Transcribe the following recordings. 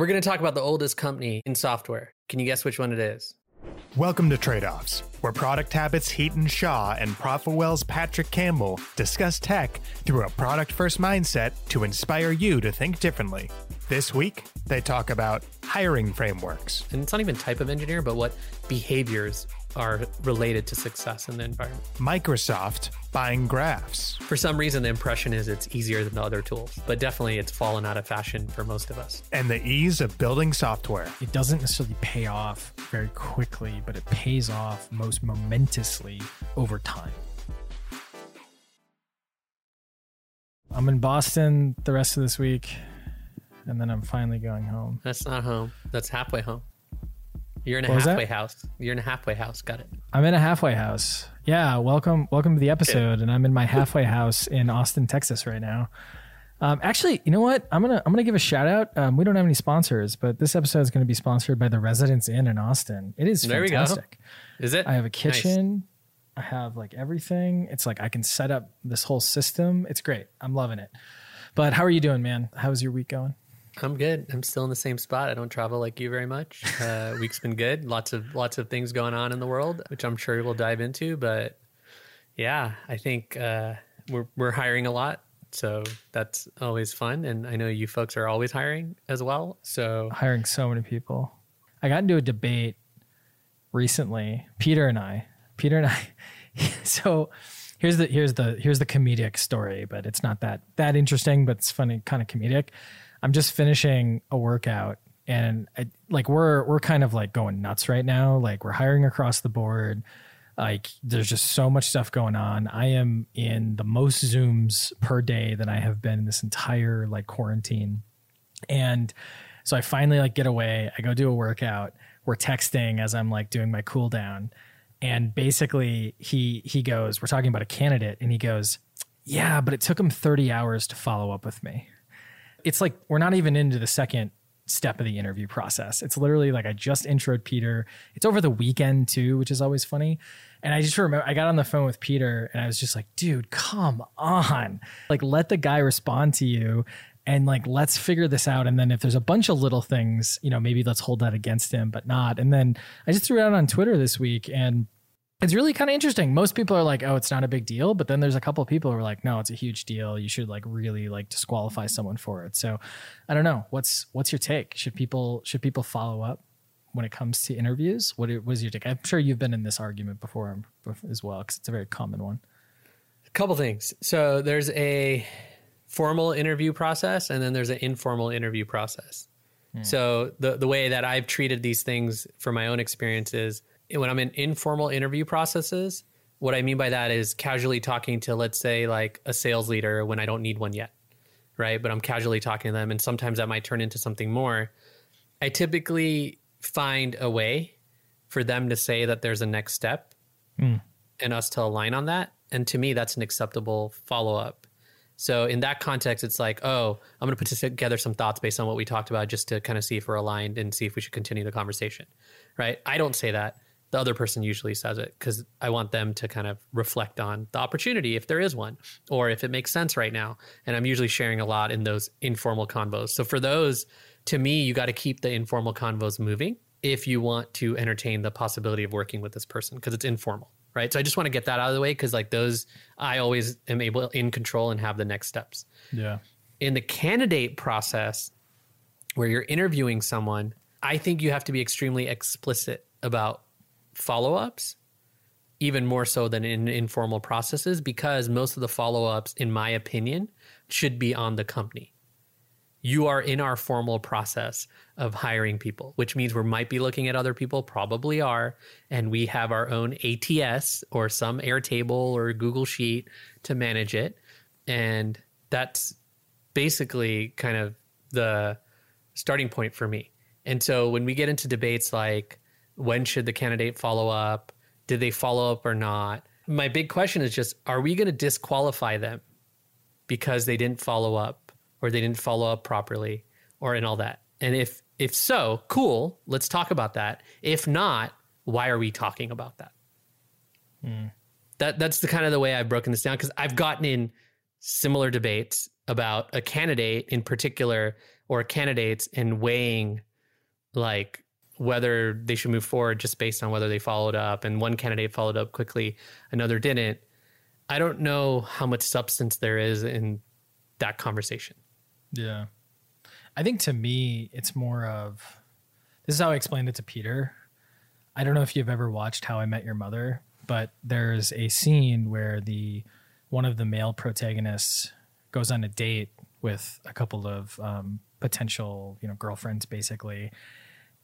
We're going to talk about the oldest company in software. Can you guess which one it is? Welcome to Trade Offs, where product habits Hiten Shah and ProfitWell's Patrick Campbell discuss tech through a product first mindset to inspire you to think differently. This week, they talk about hiring frameworks. And it's not even type of engineer, but what behaviors are related to success in the environment. Microsoft buying graphs. For some reason, the impression is it's easier than the other tools, but definitely it's fallen out of fashion for most of us. And the ease of building software. It doesn't necessarily pay off very quickly, but it pays off most momentously over time. I'm in Boston the rest of this week, and then I'm finally going home. That's not home. That's halfway home. You're in a What halfway house. You're in a halfway house. Got it. I'm in a halfway house. Yeah, welcome, welcome to the episode. And I'm in my halfway house in Austin, Texas, right now. Um, actually, you know what? I'm gonna I'm gonna give a shout out. Um, we don't have any sponsors, but this episode is going to be sponsored by the Residence Inn in Austin. It is There fantastic. Is it? I have a Nice. kitchen. I have like everything. It's like I can set up this whole system. It's great. I'm loving it. But how are you doing, man? How's your week going? I'm good. I'm still in the same spot. I don't travel like you very much. Uh, week's been good. Lots of lots of things going on in the world, which I'm sure we'll dive into. But yeah, I think uh, we're we're hiring a lot, so that's always fun. And I know you folks are always hiring as well. So hiring so many people. I got into a debate recently. Peter and I. Peter and I. so here's the here's the here's the comedic story, but it's not that that interesting, but it's funny, kind of comedic. I'm just finishing a workout and I, like we're we're kind of like going nuts right now. Like we're hiring across the board. Like there's just so much stuff going on. I am in the most zooms per day that I have been in this entire like quarantine. And so I finally like get away. I go do a workout. We're texting as I'm like doing my cool down. And basically he he goes, we're talking about a candidate and he goes, "Yeah, but it took him 30 hours to follow up with me." It's like we're not even into the second step of the interview process. It's literally like I just introed Peter. It's over the weekend too, which is always funny. And I just remember I got on the phone with Peter and I was just like, dude, come on. Like let the guy respond to you and like let's figure this out. And then if there's a bunch of little things, you know, maybe let's hold that against him, but not. And then I just threw it out on Twitter this week and it's really kind of interesting. Most people are like, "Oh, it's not a big deal," but then there's a couple of people who are like, "No, it's a huge deal. You should like really like disqualify someone for it." So, I don't know. What's what's your take? Should people should people follow up when it comes to interviews? What was your take? I'm sure you've been in this argument before um, as well because it's a very common one. a couple things. So there's a formal interview process, and then there's an informal interview process. Hmm. So the the way that I've treated these things from my own experiences is when I'm in informal interview processes, what I mean by that is casually talking to, let's say, like a sales leader when I don't need one yet, right? But I'm casually talking to them, and sometimes that might turn into something more. I typically find a way for them to say that there's a next step hmm. and us to align on that. And to me, that's an acceptable follow up. So in that context, it's like, oh, I'm going to put together some thoughts based on what we talked about just to kind of see if we're aligned and see if we should continue the conversation, right? I don't say that. The other person usually says it because I want them to kind of reflect on the opportunity if there is one or if it makes sense right now. And I'm usually sharing a lot in those informal convos. So for those, to me, you got to keep the informal convos moving if you want to entertain the possibility of working with this person because it's informal right so i just want to get that out of the way because like those i always am able in control and have the next steps Yeah. in the candidate process where you're interviewing someone i think you have to be extremely explicit about follow-ups even more so than in informal processes because most of the follow-ups in my opinion should be on the company you are in our formal process of hiring people, which means we might be looking at other people, probably are, and we have our own ATS or some Airtable or Google Sheet to manage it. And that's basically kind of the starting point for me. And so when we get into debates like when should the candidate follow up? Did they follow up or not? My big question is just are we going to disqualify them because they didn't follow up or they didn't follow up properly or and all that? And if if so, cool, let's talk about that. If not, why are we talking about that? Hmm. That that's the kind of the way I've broken this down because I've gotten in similar debates about a candidate in particular or candidates and weighing like whether they should move forward just based on whether they followed up and one candidate followed up quickly, another didn't. I don't know how much substance there is in that conversation. Yeah. I think to me, it's more of this is how I explained it to Peter. I don't know if you've ever watched How I Met Your Mother, but there's a scene where the one of the male protagonists goes on a date with a couple of um, potential, you know, girlfriends, basically.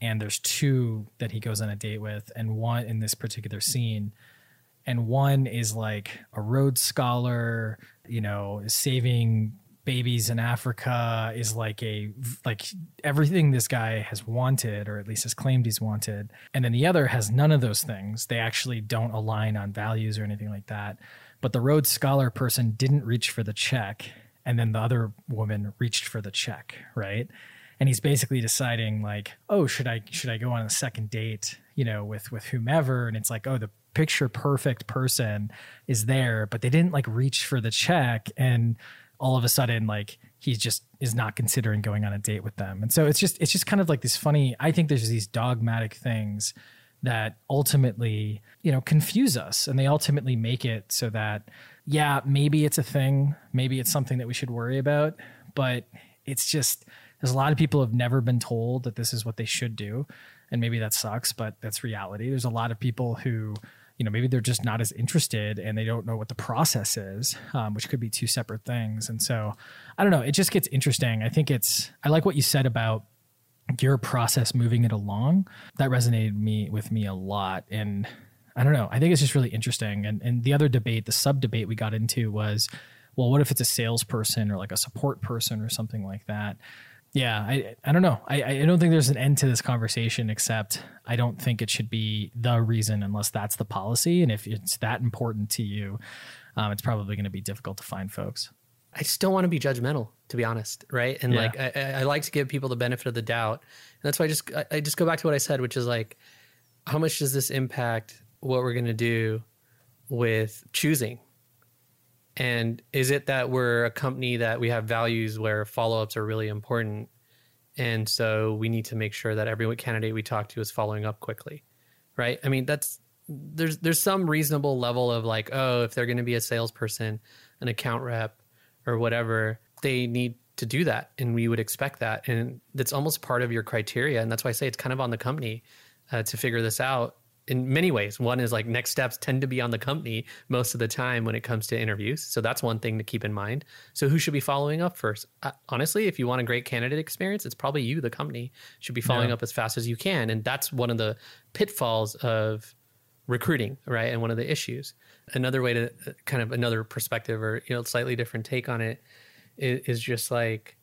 And there's two that he goes on a date with, and one in this particular scene, and one is like a Rhodes Scholar, you know, saving babies in Africa is like a like everything this guy has wanted or at least has claimed he's wanted. And then the other has none of those things. They actually don't align on values or anything like that. But the Rhodes Scholar person didn't reach for the check and then the other woman reached for the check right and he's basically deciding like oh should I should I go on a second date you know with with whomever? And it's like oh the picture perfect person is there but they didn't like reach for the check. And all of a sudden like he just is not considering going on a date with them. And so it's just it's just kind of like this funny i think there's these dogmatic things that ultimately you know confuse us. And they ultimately make it so that yeah maybe it's a thing. Maybe it's something that we should worry about. But it's just there's a lot of people have never been told that this is what they should do and maybe that sucks but that's reality. There's a lot of people who you know maybe they're just not as interested and they don't know what the process is um, which could be two separate things. And so i don't know it just gets interesting. I think it's i like what you said about your process moving it along. That resonated me with me a lot. And i don't know i think it's just really interesting. And and the other debate the sub debate we got into was well what if it's a salesperson or like a support person or something like that yeah, I I don't know. I I don't think there's an end to this conversation except I don't think it should be the reason unless that's the policy. And if it's that important to you, um, it's probably going to be difficult to find folks. I still want to be judgmental, to be honest, right? And yeah. like I, I, like to give people the benefit of the doubt, and that's why I just I, I just go back to what I said, which is like, how much does this impact what we're going to do with choosing? And is it that we're a company that we have values where follow ups are really important? And so we need to make sure that every candidate we talk to is following up quickly, right? I mean, that's there's there's some reasonable level of like, oh, if they're going to be a salesperson, an account rep, or whatever, they need to do that, and we would expect that, and that's almost part of your criteria, and that's why I say it's kind of on the company uh, to figure this out in many ways. One is like next steps tend to be on the company most of the time when it comes to interviews. So that's one thing to keep in mind. So who should be following up first? Uh, honestly, if you want a great candidate experience, it's probably you, the company, should be following yeah. up as fast as you can. And that's one of the pitfalls of recruiting, right? And one of the issues. Another way to uh, kind of another perspective or you know slightly different take on it is, is just like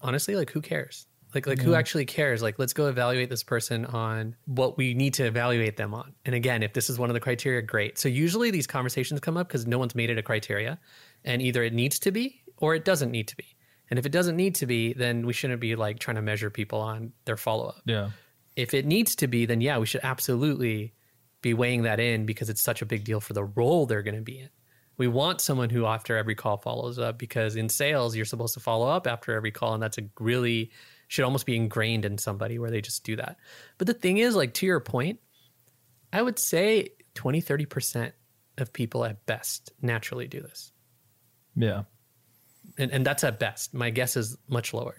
honestly, like who cares? Like like yeah. who actually cares? Like let's go evaluate this person on what we need to evaluate them on. And again, if this is one of the criteria, great. So usually these conversations come up because no one's made it a criteria, and either it needs to be or it doesn't need to be. And if it doesn't need to be, then we shouldn't be like trying to measure people on their follow up. Yeah. If it needs to be, then yeah, we should absolutely be weighing that in because it's such a big deal for the role they're going to be in. We want someone who after every call follows up because in sales you're supposed to follow up after every call and that's a really should almost be ingrained in somebody where they just do that. But the thing is, like to your point, I would say 20, 30% of people at best naturally do this. Yeah. And, and that's at best. My guess is much lower.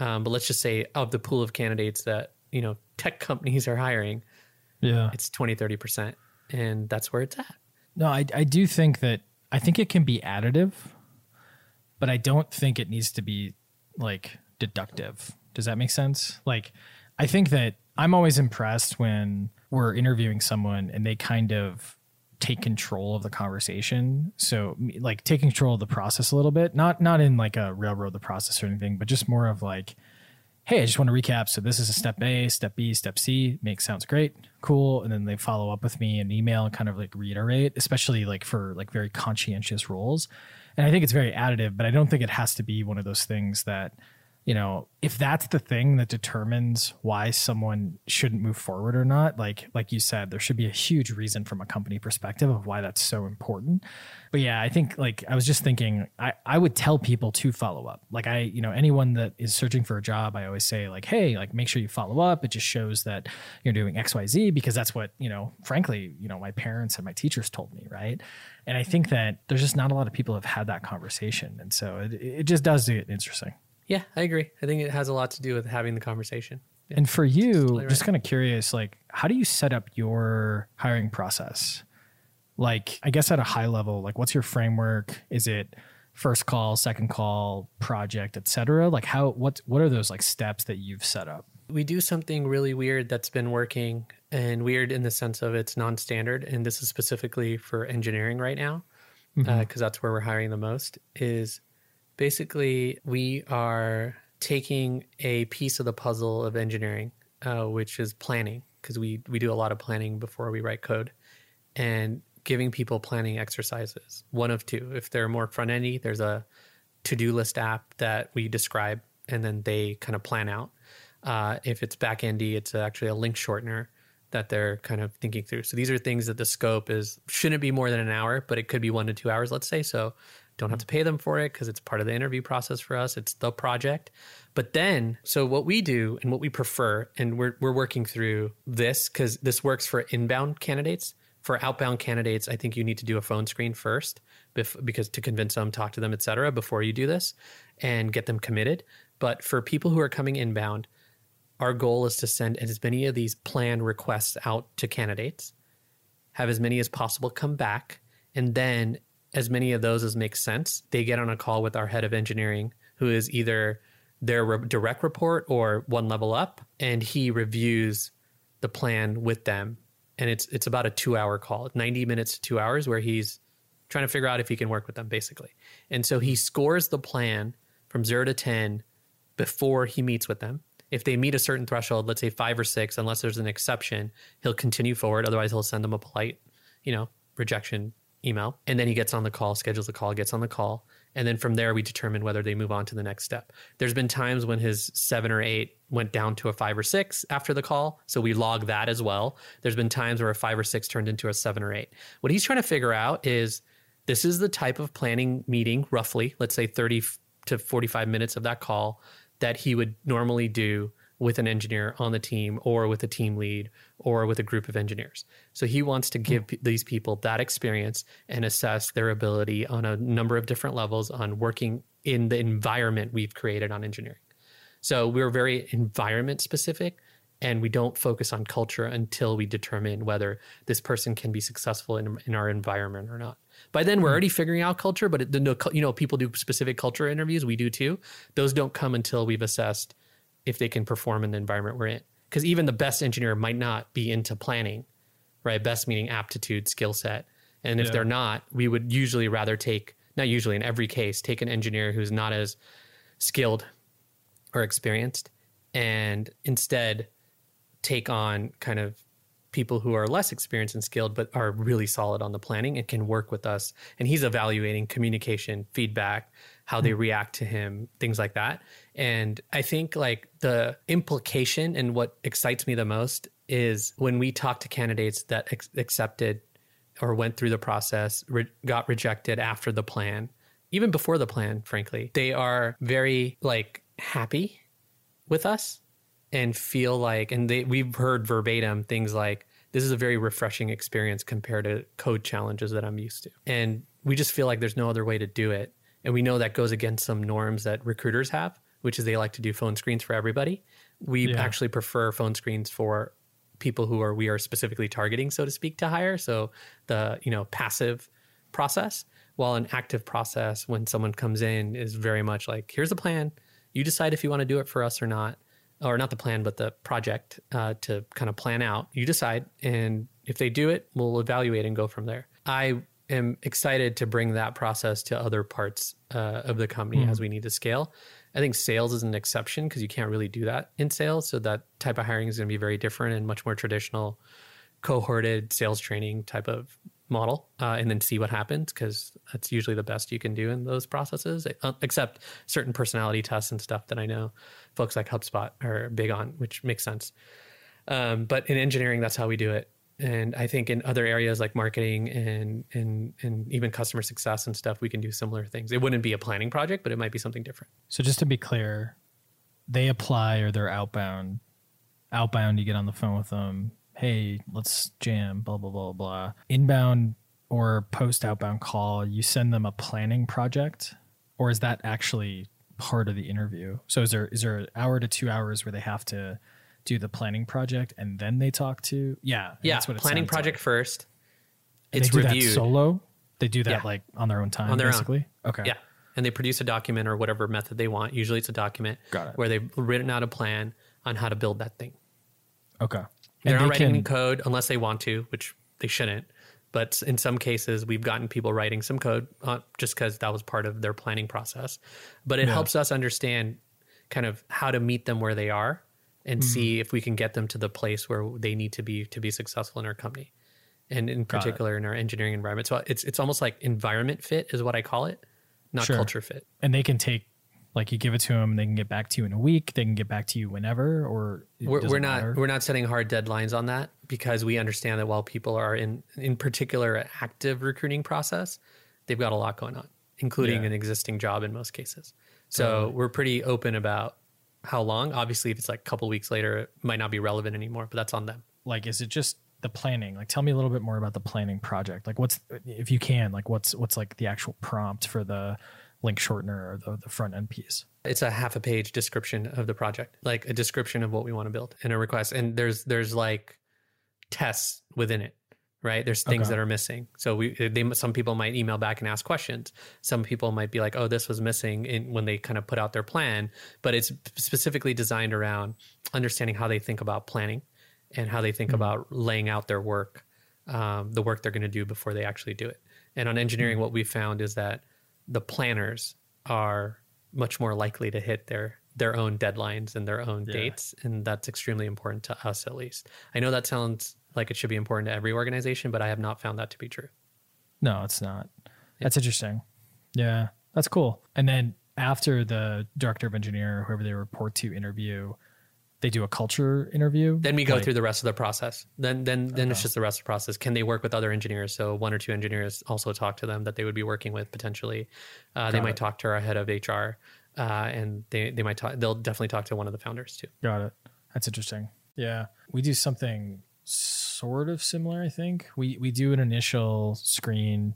Um, but let's just say of the pool of candidates that, you know, tech companies are hiring, yeah, it's 20, 30%. And that's where it's at. No, I, I do think that, I think it can be additive, but I don't think it needs to be like deductive. Does that make sense? Like, I think that I'm always impressed when we're interviewing someone and they kind of take control of the conversation. So like take control of the process a little bit, not not in like a railroad the process or anything, but just more of like, hey, I just want to recap. So this is a step A, step B, step C. Makes sounds great, cool. And then they follow up with me in email and kind of like reiterate, especially like for like very conscientious roles. And I think it's very additive, but I don't think it has to be one of those things that you know, if that's the thing that determines why someone shouldn't move forward or not, like like you said, there should be a huge reason from a company perspective of why that's so important. But yeah, I think like I was just thinking I, I would tell people to follow up. Like I, you know, anyone that is searching for a job, I always say like, hey, like make sure you follow up. It just shows that you're doing XYZ because that's what, you know, frankly, you know, my parents and my teachers told me, right? And I think that there's just not a lot of people have had that conversation. And so it, it just does get interesting. Yeah, I agree. I think it has a lot to do with having the conversation. Yeah. And for you, just kind of curious, like, how do you set up your hiring process? Like, I guess at a high level, like, what's your framework? Is it first call, second call, project, et cetera? Like, how, what, what are those like steps that you've set up? We do something really weird that's been working and weird in the sense of it's non standard. And this is specifically for engineering right now, mm-hmm. uh, because that's where we're hiring the most. Is basically we are taking a piece of the puzzle of engineering, uh, which is planning, because we, we do a lot of planning before we write code, and giving people planning exercises. One of two. If they're more front endy, there's a to do list app that we describe and then they kind of plan out. Uh, if it's back endy, it's actually a link shortener that they're kind of thinking through. So these are things that the scope is shouldn't be more than an hour, but it could be one to two hours, let's say. So don't have to pay them for it because it's part of the interview process for us. It's the project. But then, so what we do and what we prefer, and we're we're working through this because this works for inbound candidates. For outbound candidates, I think you need to do a phone screen first bef- because to convince them, talk to them, et cetera, before you do this and get them committed. But for people who are coming inbound, our goal is to send as many of these planned requests out to candidates, have as many as possible come back, and then as many of those as makes sense, they get on a call with our head of engineering, who is either their re- direct report or one level up, and he reviews the plan with them. And it's it's about a two hour call, ninety minutes to two hours, where he's trying to figure out if he can work with them, basically. And so he scores the plan from zero to ten before he meets with them. If they meet a certain threshold, let's say five or six, unless there's an exception, he'll continue forward. Otherwise, he'll send them a polite, you know, rejection email. And then he gets on the call, schedules the call, gets on the call. And then from there, we determine whether they move on to the next step. There's been times when his seven or eight went down to a five or six after the call. So we log that as well. There's been times where a five or six turned into a seven or eight. What he's trying to figure out is this is the type of planning meeting, roughly, let's say 30 to 45 minutes of that call that he would normally do with an engineer on the team or with a team lead or with a group of engineers. So he wants to give hmm. p- these people that experience and assess their ability on a number of different levels on working in the environment we've created on engineering. So we're very environment specific and we don't focus on culture until we determine whether this person can be successful in, in our environment or not. By then, we're hmm. already figuring out culture, but it, the, you know, people do specific culture interviews. We do too. Those don't come until we've assessed if they can perform in the environment we're in. Because even the best engineer might not be into planning, right? Best meaning aptitude, skill set. And if Yeah. they're not, we would usually rather take, not usually in every case, take an engineer who's not as skilled or experienced and instead take on kind of people who are less experienced and skilled but are really solid on the planning and can work with us and he's evaluating communication feedback how they react to him things like that and i think like the implication and what excites me the most is when we talk to candidates that ex- accepted or went through the process re- got rejected after the plan even before the plan frankly they are very like happy with us and feel like and they we've heard verbatim things like this is a very refreshing experience compared to code challenges that I'm used to. And we just feel like there's no other way to do it. And we know that goes against some norms that recruiters have, which is they like to do phone screens for everybody. We Yeah. actually prefer phone screens for people who are we are specifically targeting, so to speak, to hire. So the, you know, passive process, while an active process when someone comes in is very much like, here's the plan. You decide if you want to do it for us or not or not the plan, but the project uh, to kind of plan out. You decide, and if they do it, we'll evaluate and go from there. I am excited to bring that process to other parts uh, of the company as we need to scale. I think sales is an exception because you can't really do that in sales. So that type of hiring is going to be very different and much more traditional, cohorted sales training type of model uh, and then see what happens because that's usually the best you can do in those processes, uh, except certain personality tests and stuff that I know folks like HubSpot are big on, which makes sense. Um, but in engineering, that's how we do it. And I think in other areas like marketing and, and, and even customer success and stuff, we can do similar things. It wouldn't be a planning project, but it might be something different. So just to be clear, they apply or they're outbound. Outbound, you get on the phone with them. Hey, let's jam. Blah blah blah blah. Inbound or post outbound call, you send them a planning project, or is that actually part of the interview? So is there is there an hour to two hours where they have to do the planning project and then they talk to? Yeah, Yeah, that's what planning project like. first. And It's they do reviewed. that solo. They do that Yeah. like on their own time, On their own. Okay. Yeah. And they produce a document or whatever method they want. Usually it's a document Got it. where they've written out a plan on how to build that thing. Okay. They're And not they writing can- code unless they want to, which they shouldn't. But in some cases, we've gotten people writing some code uh, just because that was part of their planning process. But it Yeah. helps us understand kind of how to meet them where they are and Mm-hmm. see if we can get them to the place where they need to be to be successful in our company. And in Got it. particular in our engineering environment. So it's it's almost like environment fit is what I call it, not Sure. culture fit. and they can take like you give it to them they can get back to you in a week they can get back to you whenever or we're, we're not matter? we're not setting hard deadlines on that because we understand that while people are in in particular an active recruiting process they've got a lot going on including Yeah. an existing job in most cases so we're pretty open about how long. Obviously if it's like a couple weeks later it might not be relevant anymore but that's on them. Like is it just the planning? Like tell me a little bit more about the planning project. Like what's if you can like what's what's like the actual prompt for the link shortener or the, the front end piece? It's a half a page description of the project like a description of what we want to build and a request. And there's there's like tests within it right? There's things Okay. that are missing. So we eh, they some people might email back and ask questions. Some people might be like oh this was missing in when they kind of put out their plan. But it's specifically designed around understanding how they think about planning and how they think mm-hmm. about laying out their work um, the work they're going to do before they actually do it. And on engineering mm-hmm. what we found is that the planners are much more likely to hit their their own deadlines and their own Yeah. dates and that's extremely important to us at least. I know that sounds like it should be important to every organization but i have not found that to be true. No it's not. That's interesting. Yeah that's cool. And then after the director of engineer whoever they report to interview they do a culture interview? Then we go Like- through the rest of the process. Then then then it's just the rest of the process. Can they work with other engineers? So one or two engineers also talk to them that they would be working with potentially. Uh, they Got might talk to our head of hr uh, and they, they might talk they'll definitely talk to one of the founders too. Got it. That's interesting. Yeah. We do something sort of similar, I think. We we do an initial screen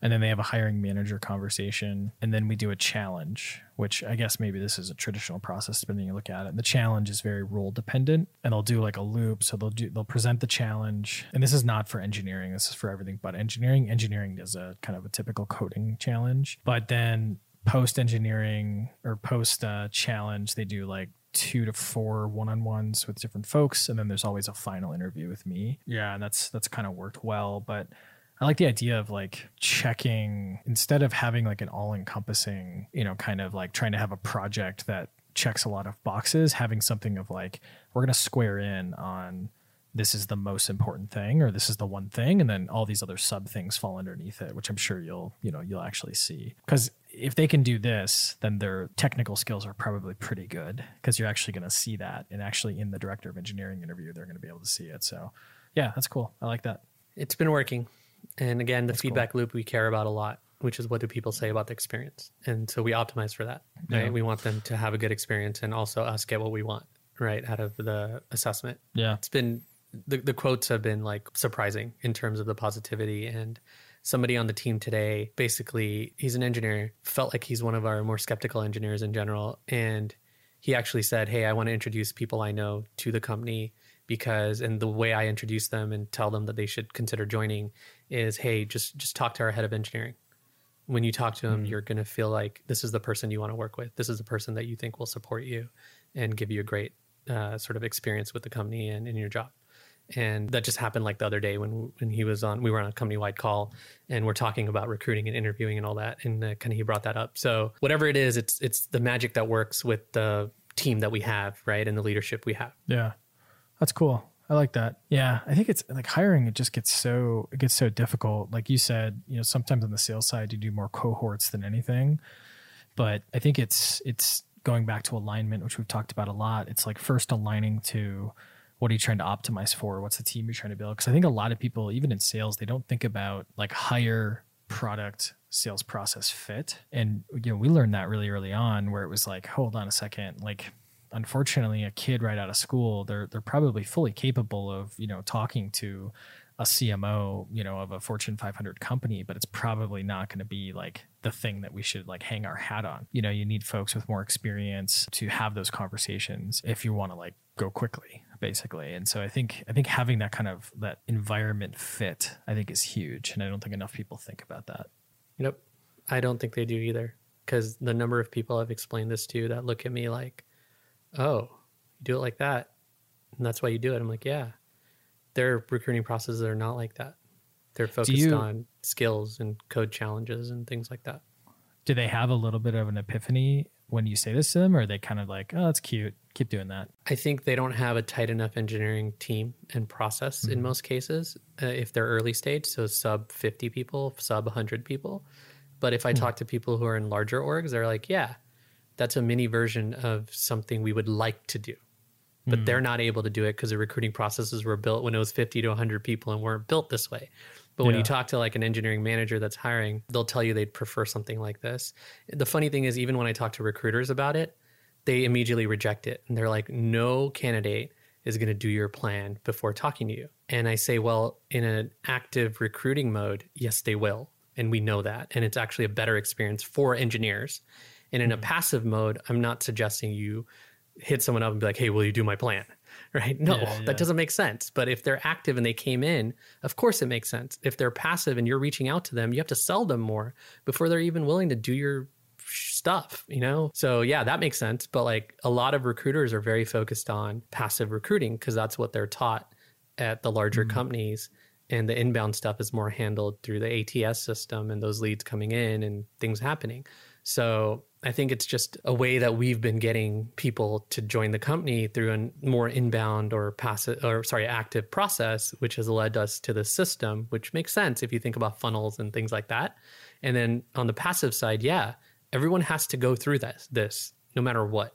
and then they have a hiring manager conversation and then we do a challenge, which I guess maybe this is a traditional process depending you look at it. And the challenge is very role dependent and they'll do like a loop. So they'll do they'll present the challenge. And this is not for engineering, this is for everything but engineering. Engineering does a kind of a typical coding challenge. But then post engineering or post uh, challenge, they do like two to four one-on-ones with different folks and then there's always a final interview with me. Yeah and that's that's kind of worked well but i like the idea of like checking instead of having like an all-encompassing you know kind of like trying to have a project that checks a lot of boxes having something of like we're going to square in on this is the most important thing or this is the one thing and then all these other sub things fall underneath it which i'm sure you'll you know you'll actually see. Because if they can do this then their technical skills are probably pretty good because you're actually going to see that and actually in the director of engineering interview they're going to be able to see it. So yeah that's cool. I like that. It's been working. And again the feedback loop we care about a lot which is what do people say about the experience? And so we optimize for that right? Yeah. we want them to have a good experience and also us get what we want right out of the assessment. Yeah. It's been the, the quotes have been like surprising in terms of the positivity and somebody on the team today. Basically he's an engineer. Felt like he's one of our more skeptical engineers in general. And he actually said hey i want to introduce people i know to the company because and the way i introduce them and tell them that they should consider joining is hey just just talk to our head of engineering. When you talk to him you're going to feel like this is the person you want to work with. This is the person that you think will support you and give you a great uh, sort of experience with the company and in your job and that just happened like the other day when when he was on we were on a company wide call and we're talking about recruiting and interviewing and all that and uh, kind of he brought that up so whatever it is it's it's the magic that works with the team that we have right and the leadership we have yeah that's cool I like that. Yeah, I think it's like hiring. It just gets so it gets so difficult. Like you said, you know, sometimes on the sales side you do more cohorts than anything, but I think it's it's going back to alignment, which we've talked about a lot. It's like first aligning to what are you trying to optimize for? What's the team you're trying to build? Because I think a lot of people, even in sales, they don't think about like higher product sales process fit. And you know, we learned that really early on where it was like, hold on a second, like unfortunately a kid right out of school, they're they're probably fully capable of, you know, talking to a CMO, you know, of a Fortune 500 company, but it's probably not going to be like the thing that we should like hang our hat on. You know, you need folks with more experience to have those conversations if you want to like go quickly basically. And so I think I think having that kind of that environment fit I think is huge and I don't think enough people think about that. Yep. I don't think they do either because the number of people I've explained this to that look at me like, "Oh, you do it like that." And that's why you do it. I'm like, "Yeah." Their recruiting processes are not like that. They're focused you- on skills and code challenges and things like that. Do they have a little bit of an epiphany when you say this to them or are they kind of like, "Oh, that's cute. Keep doing that." I think they don't have a tight enough engineering team and process in most cases uh, if they're early stage, so sub 50 people, sub 100 people. But if I talk to people who are in larger orgs, they're like, yeah, that's a mini version of something we would like to do. But they're mm. not able to do it because the recruiting processes were built when it was 50 to 100 people and weren't built this way. But when Yeah. you talk to like an engineering manager that's hiring, they'll tell you they'd prefer something like this. The funny thing is, even when I talk to recruiters about it, they immediately reject it. And they're like, no candidate is going to do your plan before talking to you. And I say, well, in an active recruiting mode, yes, they will. And we know that. And it's actually a better experience for engineers. And in a mm. passive mode, I'm not suggesting you hit someone up and be like, hey, will you do my plan? Right? No, Yeah, yeah. that doesn't make sense. But if they're active and they came in, of course it makes sense. If they're passive and you're reaching out to them, you have to sell them more before they're even willing to do your stuff, you know? So yeah, that makes sense. But like a lot of recruiters are very focused on passive recruiting because that's what they're taught at the larger mm-hmm. companies. And the inbound stuff is more handled through the ATS system and those leads coming in and things happening. So I think it's just a way that we've been getting people to join the company through a more inbound or passive or sorry, active process, which has led us to the system, which makes sense if you think about funnels and things like that. And then on the passive side, yeah, everyone has to go through this, this no matter what.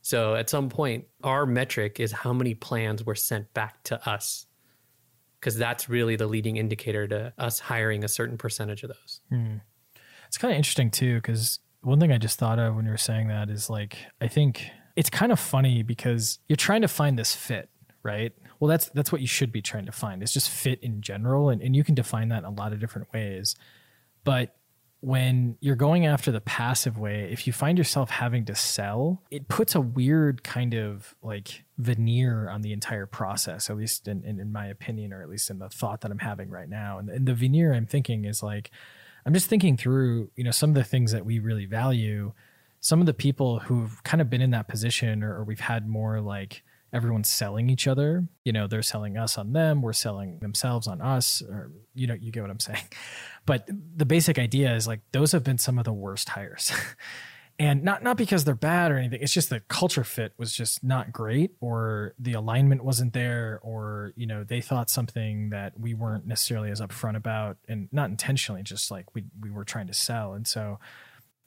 So at some point, our metric is how many plans were sent back to us. Because that's really the leading indicator to us hiring a certain percentage of those. Hmm. It's kind of interesting too, because one thing I just thought of when you were saying that is like, I think it's kind of funny because you're trying to find this fit, right? Well, that's that's what you should be trying to find. It's just fit in general, and, and you can define that in a lot of different ways. But when you're going after the passive way, if you find yourself having to sell, it puts a weird kind of like veneer on the entire process, at least in, in, in my opinion, or at least in the thought that I'm having right now. And, and the veneer I'm thinking is like, I'm just thinking through, you know, some of the things that we really value. Some of the people who've kind of been in that position, or, or we've had more like everyone's selling each other. You know, they're selling us on them, we're selling themselves on us, or you know, you get what I'm saying. But the basic idea is like those have been some of the worst hires. and not not because they're bad or anything. It's just the culture fit was just not great, or the alignment wasn't there, or you know they thought something that we weren't necessarily as upfront about, and not intentionally, just like we we were trying to sell. And so,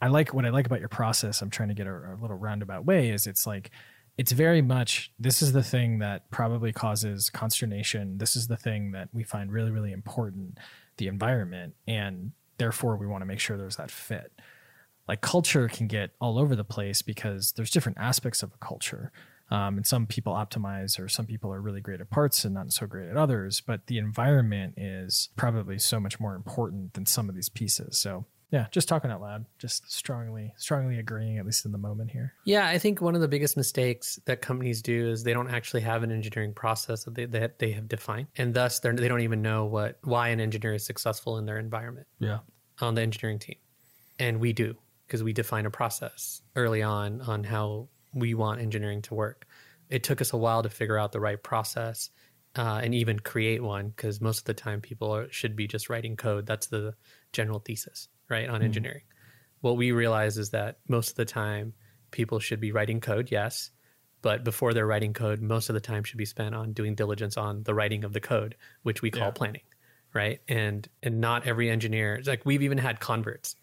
I like what I like about your process. I'm trying to get a, a little roundabout way. Is it's like it's very much this is the thing that probably causes consternation. This is the thing that we find really really important, the environment, and therefore we want to make sure there's that fit like culture can get all over the place because there's different aspects of a culture. Um, and some people optimize, or some people are really great at parts and not so great at others. But the environment is probably so much more important than some of these pieces. So, yeah, just talking out loud, just strongly, strongly agreeing, at least in the moment here. Yeah, I think one of the biggest mistakes that companies do is they don't actually have an engineering process that they, that they have defined, and thus they're, they don't even know what why an engineer is successful in their environment Yeah. on the engineering team, and we do because we define a process early on on how we want engineering to work. It took us a while to figure out the right process uh, and even create one because most of the time people are, should be just writing code. That's the general thesis, right, on engineering. What we realize is that most of the time people should be writing code, yes, but before they're writing code, most of the time should be spent on doing diligence on the writing of the code, which we call Yeah. planning, right? And and not every engineer. Like we've even had converts,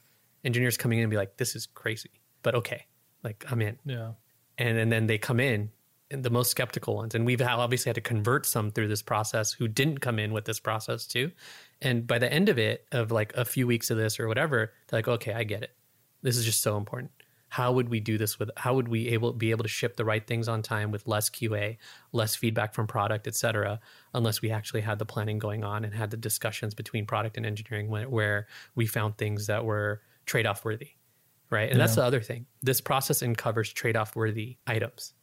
engineers coming in and be like, "This is crazy," but okay, like I'm in. Yeah. and, and then they come in and the most skeptical ones. And we've obviously had to convert some through this process who didn't come in with this process too. And by the end of it of like a few weeks of this or whatever they're like okay i get it. This is just so important. How would we do this with how would we able be able to ship the right things on time with less qa less feedback from product et cetera unless we actually had the planning going on and had the discussions between product and engineering where we found things that were trade-off worthy right? And that's the other thing. This process uncovers trade off worthy items.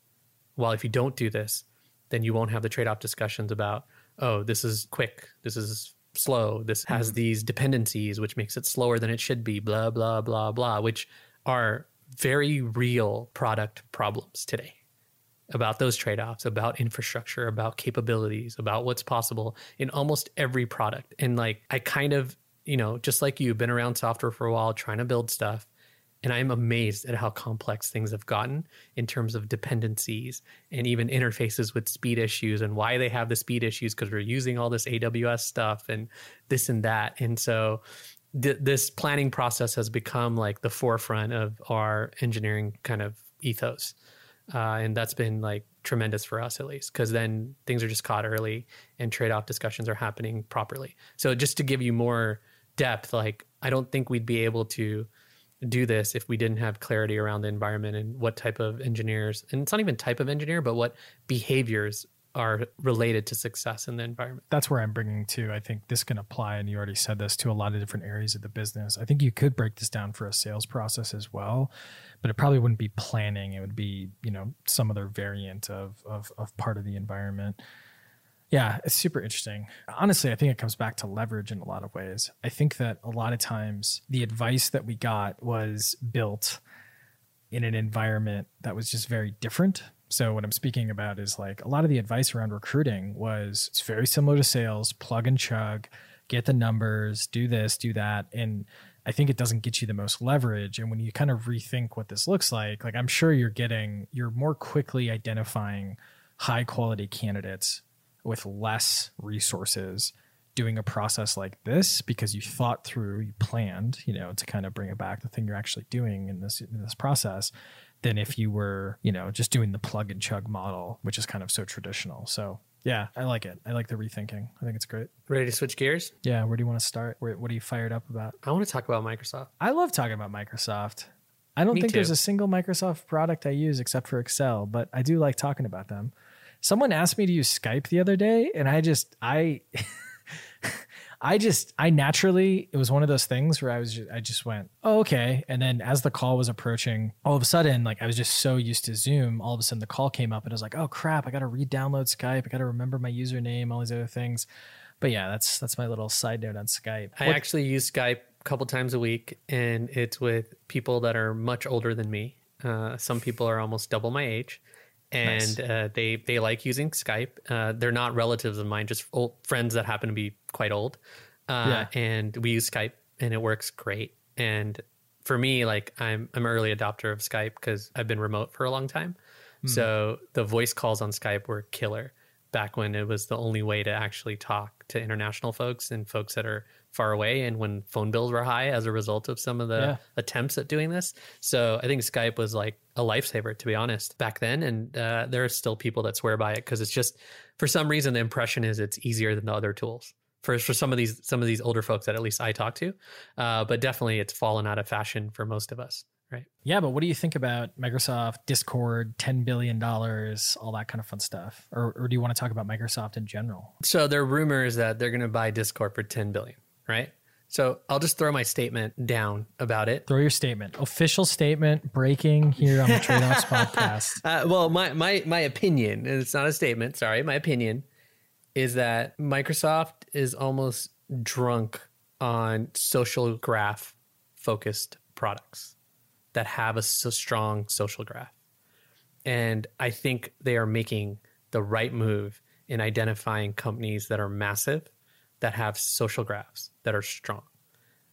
While if you don't do this, then you won't have the trade off discussions about, oh, this is quick, this is slow, this has mm-hmm. these dependencies, which makes it slower than it should be, blah, blah, blah, blah, which are very real product problems today about those trade offs, about infrastructure, about capabilities, about what's possible in almost every product. And like, I kind of, you know, just like you, been around software for a while, trying to build stuff. And I'm amazed at how complex things have gotten in terms of dependencies and even interfaces with speed issues and why they have the speed issues because we're using all this AWS stuff and this and that. And so th- this planning process has become like the forefront of our engineering kind of ethos. Uh, and that's been like tremendous for us at least because then things are just caught early and trade-off discussions are happening properly so just to give you more depth like i don't think we'd be able to do this if we didn't have clarity around the environment and what type of engineers and it's not even type of engineer but what behaviors are related to success in the environment that's where I'm bringing to. I think this can apply, and you already said this to a lot of different areas of the business. I think you could break this down for a sales process as well, but it probably wouldn't be planning. It would be you know some other variant of of, of part of the environment. Yeah, it's super interesting. Honestly, I think it comes back to leverage in a lot of ways. I think that a lot of times the advice that we got was built in an environment that was just very different. So what I'm speaking about is like a lot of the advice around recruiting was it's very similar to sales, plug and chug, get the numbers, do this, do that. And I think it doesn't get you the most leverage. And when you kind of rethink what this looks like, like I'm sure you're getting, you're more quickly identifying high quality candidates with less resources doing a process like this because you thought through, you planned, you know, to kind of bring it back the thing you're actually doing in this in this process than if you were, you know, just doing the plug and chug model, which is kind of so traditional. So yeah, I like it. I like the rethinking. I think it's great. ready to switch gears Yeah, where do you want to start? Where, what are you fired up about? i want to talk about microsoft I love talking about Microsoft. I don't Me think there's a single Microsoft product I use except for Excel, but I do like talking about them. Someone asked me to use Skype the other day, and I just I I just I naturally it was one of those things where I was just, I just went oh okay, and then as the call was approaching, all of a sudden like I was just so used to Zoom, all of a sudden the call came up, and I was like oh crap, I got to re-download Skype, I got to remember my username, all these other things. But yeah, that's that's my little side note on Skype. I What- actually use Skype a couple times a week, and it's with people that are much older than me. Uh, some people are almost double my age, and Nice. uh, they they like using Skype. Uh, they're not relatives of mine, just old friends that happen to be quite old. Uh, And we use Skype, and it works great. And for me, like I'm I'm an early adopter of Skype because I've been remote for a long time. So the voice calls on Skype were killer back when it was the only way to actually talk to international folks and folks that are far away and when phone bills were high as a result of some of the Yeah. attempts at doing this. So I think Skype was like a lifesaver, to be honest, back then. And uh, there are still people that swear by it because it's just, for some reason, the impression is it's easier than the other tools. For, for some of these some of these older folks that at least I talk to, uh, but definitely it's fallen out of fashion for most of us, right? Yeah, but what do you think about Microsoft, Discord, $10 billion, all that kind of fun stuff? Or, or do you want to talk about Microsoft in general? So there are rumors that they're going to buy Discord for 10 billion, right? So I'll just throw my statement down about it. Throw your statement. Official statement breaking here on the Trade Offs podcast. Uh, well, my, my my opinion, and it's not a statement. Sorry, my opinion is that Microsoft is almost drunk on social graph focused products that have a so strong social graph, and I think they are making the right move in identifying companies that are massive that have social graphs that are strong.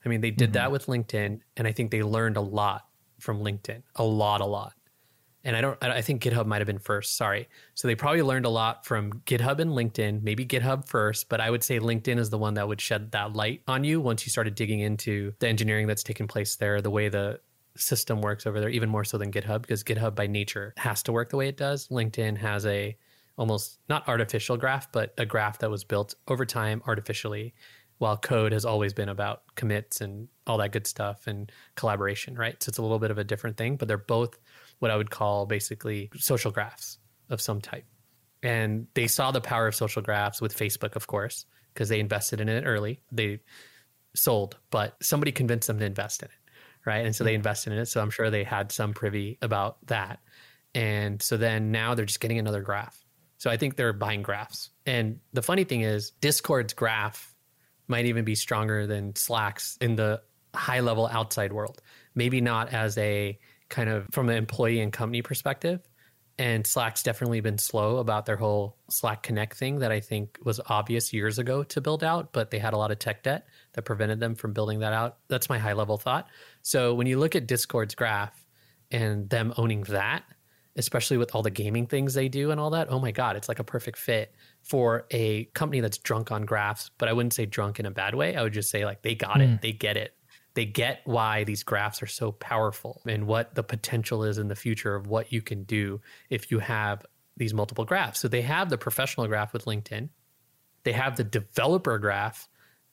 I mean, they did that mm-hmm. with LinkedIn, and I think they learned a lot from LinkedIn, a lot, a lot and I don't. I think GitHub might have been first. Sorry. So they probably learned a lot from GitHub and LinkedIn. Maybe GitHub first, but I would say LinkedIn is the one that would shed that light on you once you started digging into the engineering that's taking place there, the way the system works over there, even more so than GitHub, because GitHub by nature has to work the way it does. LinkedIn has a almost not artificial graph, but a graph that was built over time artificially, while code has always been about commits and all that good stuff and collaboration, right? So it's a little bit of a different thing, but they're both what I would call basically social graphs of some type. And they saw the power of social graphs with Facebook, of course, because they invested in it early. They sold, but somebody convinced them to invest in it, right? And so they hmm. invested in it. So I'm sure they had some privy about that. And so then now they're just getting another graph. So I think they're buying graphs. And the funny thing is, Discord's graph might even be stronger than Slack's in the high level outside world. Maybe not as a kind of from an employee and company perspective. And Slack's definitely been slow about their whole Slack Connect thing that I think was obvious years ago to build out, but they had a lot of tech debt that prevented them from building that out. That's my high level thought. So when you look at Discord's graph and them owning that, especially with all the gaming things they do and all that, oh my God, it's like a perfect fit for a company that's drunk on graphs. But I wouldn't say drunk in a bad way. I would just say like they got mm. it, they get it they get why these graphs are so powerful and what the potential is in the future of what you can do if you have these multiple graphs. So they have the professional graph with LinkedIn, they have the developer graph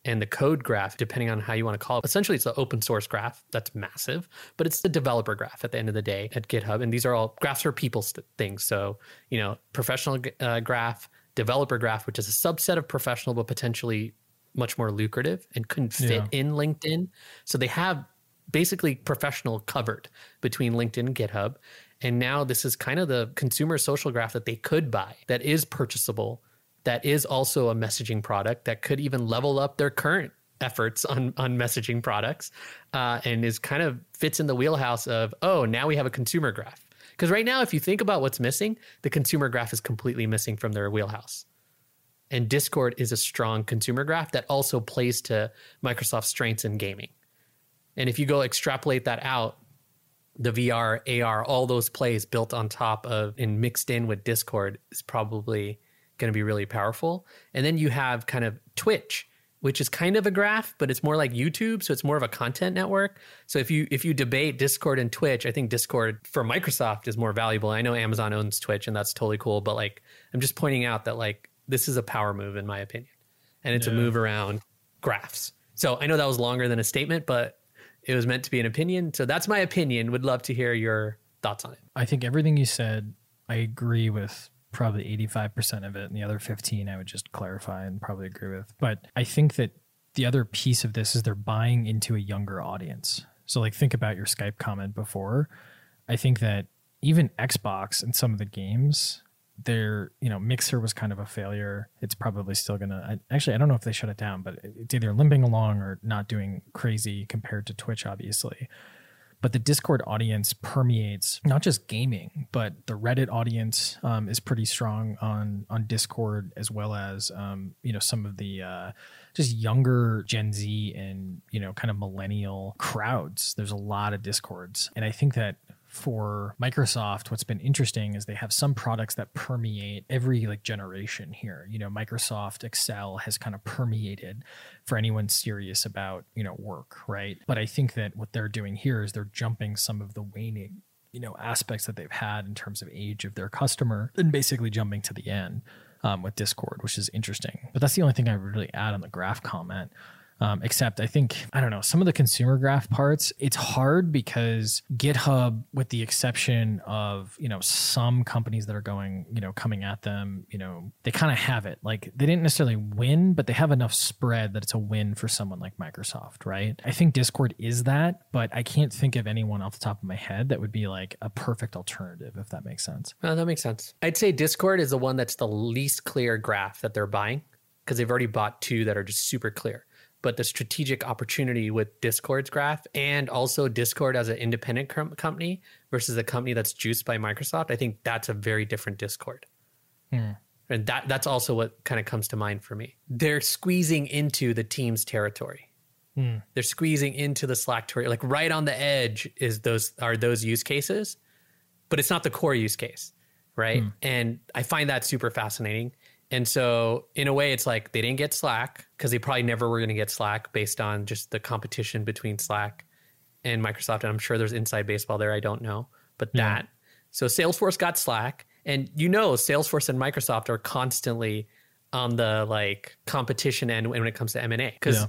and the code graph, depending on how you want to call it. Essentially, it's the open source graph that's massive, but it's the developer graph at the end of the day at GitHub. And these are all graphs for people st- things. So, you know, professional uh, graph, developer graph, which is a subset of professional, but potentially much more lucrative and couldn't fit yeah. in LinkedIn. So they have basically professional covered between LinkedIn and GitHub. And now this is kind of the consumer social graph that they could buy that is purchasable, that is also a messaging product that could even level up their current efforts on on messaging products uh, and is kind of fits in the wheelhouse of oh now we have a consumer graph because right now if you think about what's missing the consumer graph is completely missing from their wheelhouse and Discord is a strong consumer graph that also plays to Microsoft's strengths in gaming. And if you go extrapolate that out, the VR, AR, all those plays built on top of and mixed in with Discord is probably going to be really powerful. And then you have kind of Twitch, which is kind of a graph, but it's more like YouTube, so it's more of a content network. So if you if you debate Discord and Twitch, I think Discord for Microsoft is more valuable. I know Amazon owns Twitch and that's totally cool, but like I'm just pointing out that like this is a power move in my opinion, and it's yeah. a move around graphs. So I know that was longer than a statement, but it was meant to be an opinion. So that's my opinion. Would love to hear your thoughts on it. I think everything you said, I agree with probably 85% of it. And the other 15, I would just clarify and probably agree with. But I think that the other piece of this is they're buying into a younger audience. So, like, think about your Skype comment before. I think that even Xbox and some of the games their you know mixer was kind of a failure it's probably still gonna I, actually i don't know if they shut it down but it's either limping along or not doing crazy compared to twitch obviously but the discord audience permeates not just gaming but the reddit audience um, is pretty strong on on discord as well as um, you know some of the uh, just younger gen z and you know kind of millennial crowds. There's a lot of discords. And i think that for Microsoft, what's been interesting is they have some products that permeate every like generation here. You know, Microsoft Excel has kind of permeated for anyone serious about, you know, work, right? But I think that what they're doing here is they're jumping some of the waning, you know, aspects that they've had in terms of age of their customer and basically jumping to the end um, with Discord, which is interesting. But that's the only thing I really add on the graph comment. Um, except I think, I don't know, some of the consumer graph parts, it's hard because GitHub, with the exception of, you know, some companies that are going, you know, coming at them, you know, they kind of have it. Like they didn't necessarily win, but they have enough spread that it's a win for someone like Microsoft, right? I think Discord is that, but I can't think of anyone off the top of my head that would be like a perfect alternative, if that makes sense. Oh, that makes sense. I'd say Discord is the one that's the least clear graph that they're buying because they've already bought two that are just super clear but the strategic opportunity with Discord's graph and also Discord as an independent com- company versus a company that's juiced by Microsoft, I think that's a very different Discord. Hmm. And that that's also what kind of comes to mind for me. They're squeezing into the Teams territory. Hmm. They're squeezing into the Slack territory, like right on the edge is those are those use cases. but it's not the core use case, right? And I find that super fascinating. And so, in a way, it's like they didn't get Slack because they probably never were going to get Slack based on just the competition between Slack and Microsoft. And I'm sure there's inside baseball there. I don't know, but that. So Salesforce got Slack, and you know, Salesforce and Microsoft are constantly on the like competition end when it comes to M and A because Yeah.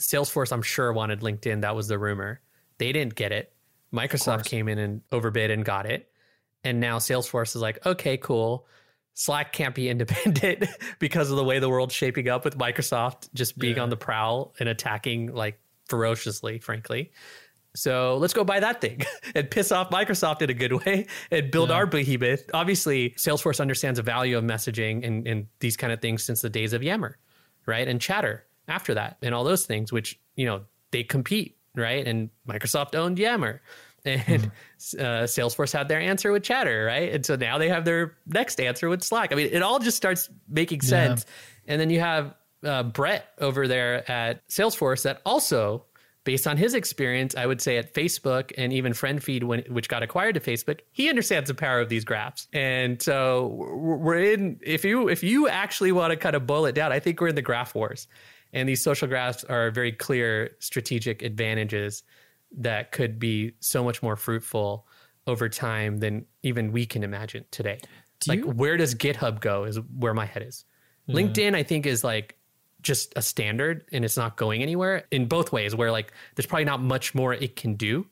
Salesforce, I'm sure, wanted LinkedIn. That was the rumor. They didn't get it. Microsoft came in and overbid and got it. And now Salesforce is like, okay, cool. Slack can't be independent because of the way the world's shaping up with Microsoft just being Yeah. on the prowl and attacking like ferociously, frankly. So let's go buy that thing and piss off Microsoft in a good way and build our behemoth. Obviously, Salesforce understands the value of messaging and, and these kind of things since the days of Yammer, right? And Chatter after that and all those things, which, you know, they compete, right? And Microsoft owned Yammer. And uh, Salesforce had their answer with Chatter, right? And so now they have their next answer with Slack. I mean, it all just starts making sense. And then you have uh, Bret over there at Salesforce that also, based on his experience, I would say at Facebook and even FriendFeed, when, which got acquired to Facebook, he understands the power of these graphs. And so we're we're in. If you if you actually want to kind of boil it down, I think we're in the graph wars, and these social graphs are very clear strategic advantages that could be so much more fruitful over time than even we can imagine today. like, you- where does GitHub go? Is where my head is. LinkedIn, I think, is like just a standard and it's not going anywhere in both ways, where like there's probably not much more it can do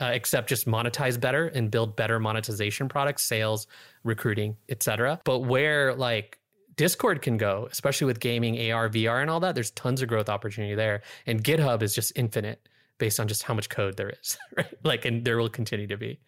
uh, except just monetize better and build better monetization products, sales, recruiting, etc. But where like Discord can go, especially with gaming, AR, VR, and all that, there's tons of growth opportunity there. And GitHub is just infinite based on just how much code there is, right? Like, and there will continue to be.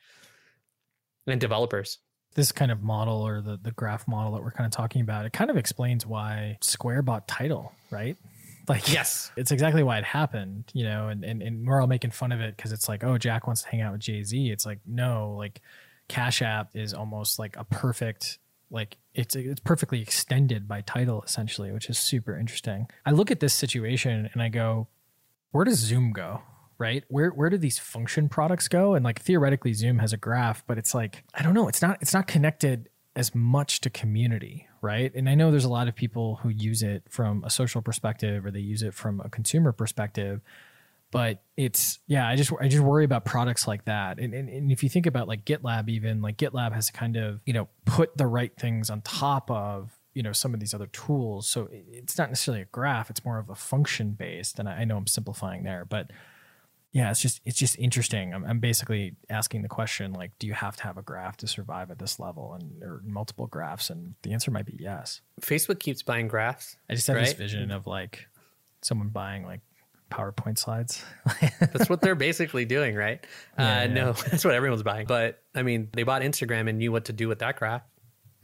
And developers. this kind of model or the the graph model that we're kind of talking about, it kind of explains why Square bought Tidal, right? Like Yes. it's exactly why it happened, you know, and and, and we're all making fun of it because it's like, oh, Jack wants to hang out with Jay Z. It's like, no, like Cash App is almost like a perfect like it's it's perfectly extended by Tidal essentially, which is super interesting. I look at this situation and I go, where does Zoom go? Right? Where where do these function products go? And like theoretically Zoom has a graph, but it's like, I don't know, it's not it's not connected as much to community, right? And I know there's a lot of people who use it from a social perspective or they use it from a consumer perspective but it's yeah i just i just worry about products like that and, and, and if you think about like gitlab even like gitlab has to kind of you know put the right things on top of you know some of these other tools so it's not necessarily a graph it's more of a function based and i, I know i'm simplifying there but yeah it's just it's just interesting I'm, I'm basically asking the question like do you have to have a graph to survive at this level and or multiple graphs and the answer might be yes Facebook keeps buying graphs. i just have this vision of like someone buying like powerpoint slides That's what they're basically doing, right? Yeah, uh, yeah. No, that's what everyone's buying. But I mean, they bought Instagram and knew what to do with that graph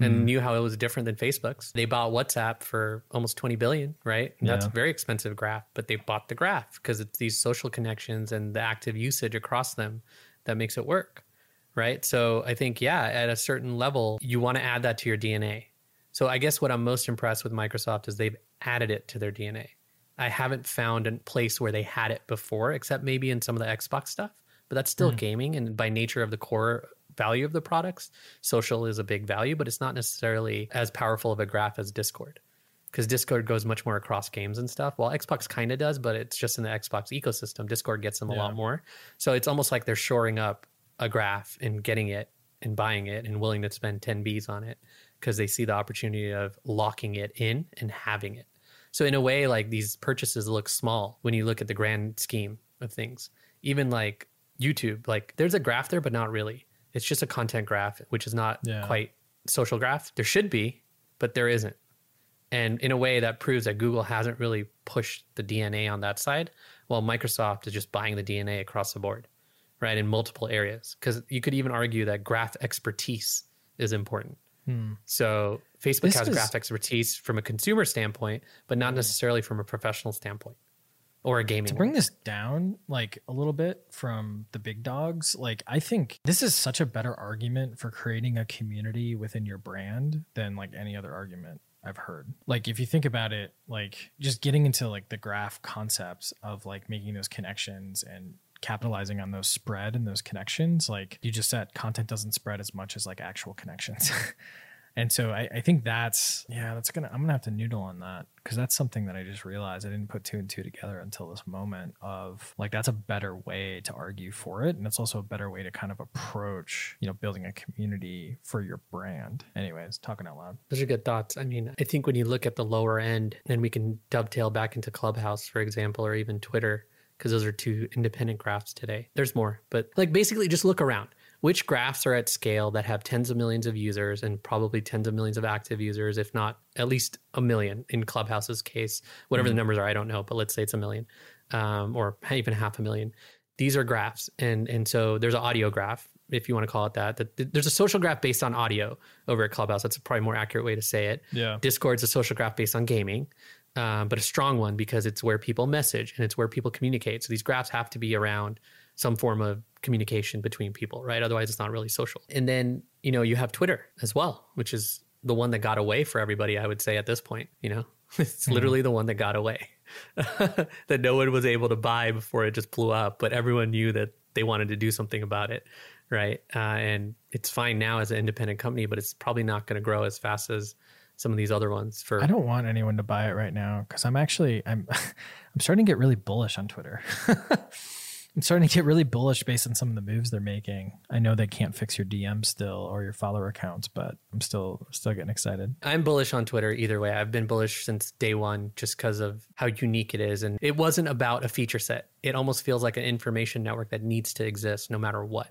And mm-hmm. knew how it was different than Facebook's. They bought WhatsApp for almost 20 billion, right? That's a very expensive graph, but they bought the graph because it's these social connections and the active usage across them that makes it work, right? So I think, yeah, at a certain level, you want to add that to your DNA. So I guess what I'm most impressed with Microsoft is they've added it to their DNA. I haven't found a place where they had it before, except maybe in some of the Xbox stuff, but that's still mm. gaming. And by nature of the core value of the products, social is a big value, but it's not necessarily as powerful of a graph as Discord. Because Discord goes much more across games and stuff. Well, Xbox kind of does, but it's just in the Xbox ecosystem. Discord gets them a lot more. So it's almost like they're shoring up a graph and getting it and buying it and willing to spend 10 Bs on it because they see the opportunity of locking it in and having it. So in a way, like these purchases look small when you look at the grand scheme of things. Even like YouTube, like there's a graph there, but not really. It's just a content graph, which is not Yeah. quite social graph. There should be, but there isn't. And in a way, that proves that Google hasn't really pushed the DNA on that side, while Microsoft is just buying the DNA across the board, right, in multiple areas. Because you could even argue that graph expertise is important. Hmm. So Facebook This has is- graph expertise from a consumer standpoint, but not hmm. necessarily from a professional standpoint or a gaming. to bring this down like a little bit from the big dogs like i think this is such a better argument for creating a community within your brand than like any other argument i've heard like if you think about it like just getting into like the graph concepts of like making those connections and capitalizing on those spread and those connections. Like you just said, content doesn't spread as much as like actual connections. and so I, I think that's yeah, that's gonna I'm gonna have to noodle on that because that's something that I just realized I didn't put two and two together until this moment of like that's a better way to argue for it, and it's also a better way to kind of approach you know building a community for your brand. Anyways, talking out loud. Those are good thoughts. I mean, I think when you look at the lower end, then we can dovetail back into Clubhouse, for example, or even Twitter, because those are two independent graphs today. There's more, but like basically just look around which graphs are at scale that have tens of millions of users and probably tens of millions of active users, if not at least a million in Clubhouse's case, whatever mm-hmm. the numbers are, I don't know, but let's say it's a million um, or even half a million. These are graphs, and and so there's an audio graph, if you want to call it that. that. There's a social graph based on audio over at Clubhouse. That's a probably more accurate way to say it. Yeah. Discord's a social graph based on gaming. Um, but a strong one because it's where people message and it's where people communicate. So these graphs have to be around some form of communication between people, right? Otherwise, it's not really social. And then, you know, you have Twitter as well, which is the one that got away for everybody, I would say, at this point. You know, it's mm-hmm. literally the one that got away that no one was able to buy before it just blew up, but everyone knew that they wanted to do something about it, right? Uh, and it's fine now as an independent company, but it's probably not going to grow as fast as some of these other ones for I don't want anyone to buy it right now cuz I'm actually I'm I'm starting to get really bullish on Twitter. I'm starting to get really bullish based on some of the moves they're making. I know they can't fix your DM still or your follower accounts, but I'm still still getting excited. I'm bullish on Twitter either way. I've been bullish since day one just because of how unique it is. And it wasn't about a feature set. It almost feels like an information network that needs to exist no matter what.